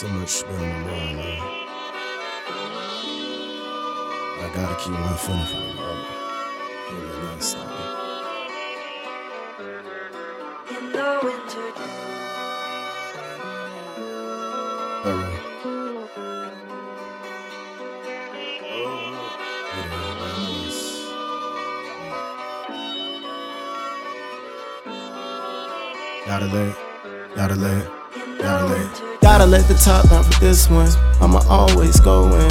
so much spin on the ball, man. I gotta keep one foot in front of the other. Can't nothing stop me. In the winter Alright. Yeah, man, it's- Gotta let, gotta let, gotta let. The top down for this one. I'ma always go in.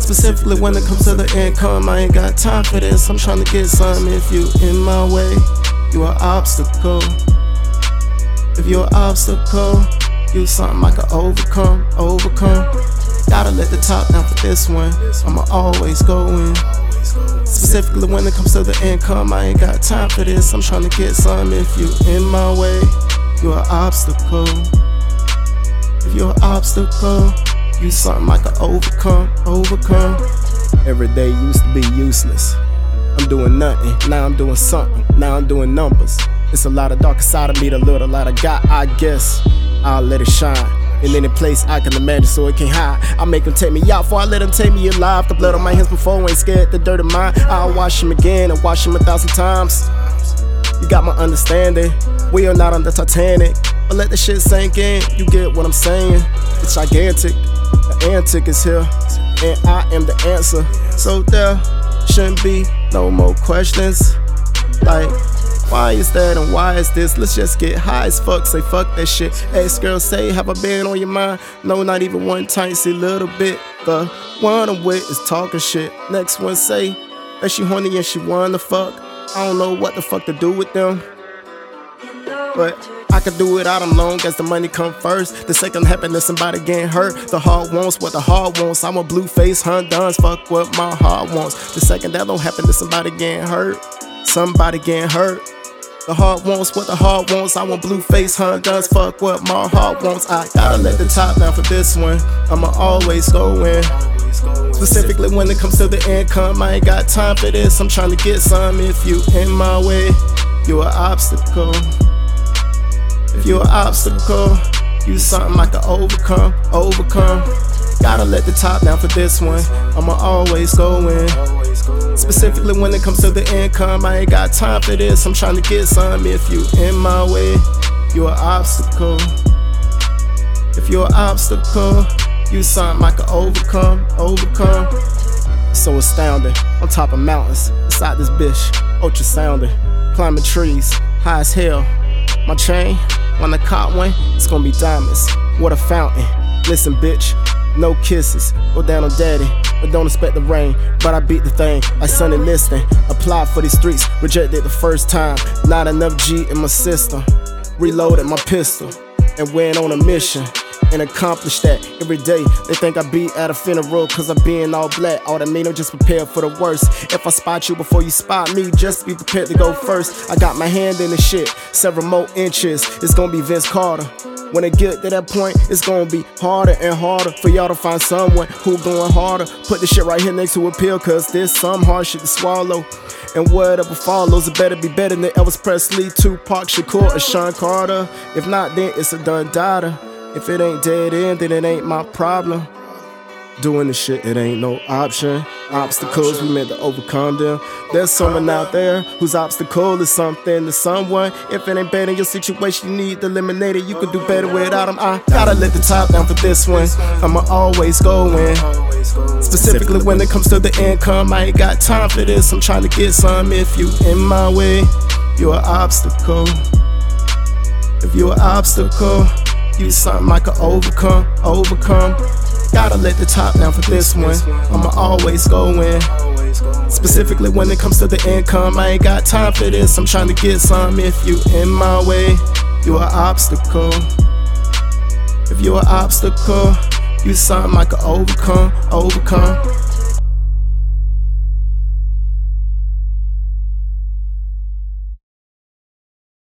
Specifically when it comes to the income, I ain't got time for this. I'm trying to get some. If you in my way, you an obstacle. If you're an obstacle, you something I can overcome, overcome. Gotta let the top down for this one. I'ma always go in. Specifically when it comes to the income, I ain't got time for this. I'm trying to get some. If you in my way, you're an obstacle. If you're an obstacle, you something I can overcome, overcome. Every day used to be useless. I'm doing nothing, now I'm doing something, now I'm doing numbers. It's a lot of darker side of me, the little light I got, I guess. I'll let it shine. In any place I can imagine so it can't hide. I make them take me out before I let them take me alive. The blood on my hands before I ain't scared, the dirt of mine. I'll wash him again and wash him a thousand times. You got my understanding. We are not on the Titanic. But let the shit sink in. You get what I'm saying? It's gigantic. The antic is here. And I am the answer. So there shouldn't be no more questions. Like, why is that and why is this? Let's just get high as fuck. Say fuck that shit. Ex girl say, have I been on your mind? No, not even one tiny little bit. The one I'm with is talking shit. Next one say that she horny and she wanna fuck. I don't know what the fuck to do with them. But I can do it out long as the money come first. The second happen to somebody getting hurt. The heart wants what the heart wants. I'm a blue face Honduras. Fuck what my heart wants. The second that don't happen to somebody getting hurt. Somebody getting hurt. The heart wants what the heart wants. I want blue face Honduras. Fuck what my heart wants. I gotta let the top down for this one. I'ma always go in. Specifically when it comes to the income, I ain't got time for this. I'm trying to get some. If you in my way, you an obstacle. If you an obstacle, you something I can overcome, overcome. Gotta let the top down for this one. I'ma always go in. Specifically when it comes to the income, I ain't got time for this. I'm trying to get some. If you in my way, you an obstacle. If you're an obstacle, you something I can overcome, overcome. So astounding, on top of mountains, inside this bitch, ultra sounding, climbing trees, high as hell. My chain, when I caught one, it's gonna be diamonds. What a fountain. Listen, bitch, no kisses. Go down on daddy, but don't expect the rain. But I beat the thing, like Sonny Liston. Applied for these streets, rejected the first time. Not enough G in my system. Reloaded my pistol and went on a mission and accomplish that every day. They think I be at a funeral cause I'm being all black. All that mean I'm just prepared for the worst. If I spot you before you spot me, just be prepared to go first. I got my hand in the shit, several more inches. It's gonna be Vince Carter. When it get to that point, it's gonna be harder and harder for y'all to find someone who going harder. Put the shit right here next to a pill, cause there's some hard shit to swallow. And whatever follows, it better be better than Elvis Presley, Tupac, Shakur, or Sean Carter. If not, then it's a done data. If it ain't dead end, then it ain't my problem. Doing the shit, it ain't no option. Obstacles, we meant to overcome them. There's someone out there whose obstacle is something to someone. If it ain't better in your situation, you need to eliminate it. You can do better without them. I gotta let the top down for this one. I'ma always go in. Specifically when it comes to the income, I ain't got time for this. I'm trying to get some. If you in my way, you're an obstacle. If you're an obstacle, you something I can overcome, overcome. Gotta let the top down for this one. I'ma always go in. Specifically when it comes to the income, I ain't got time for this. I'm trying to get some. If you in my way, you an obstacle. If you an obstacle, you something I can overcome, overcome.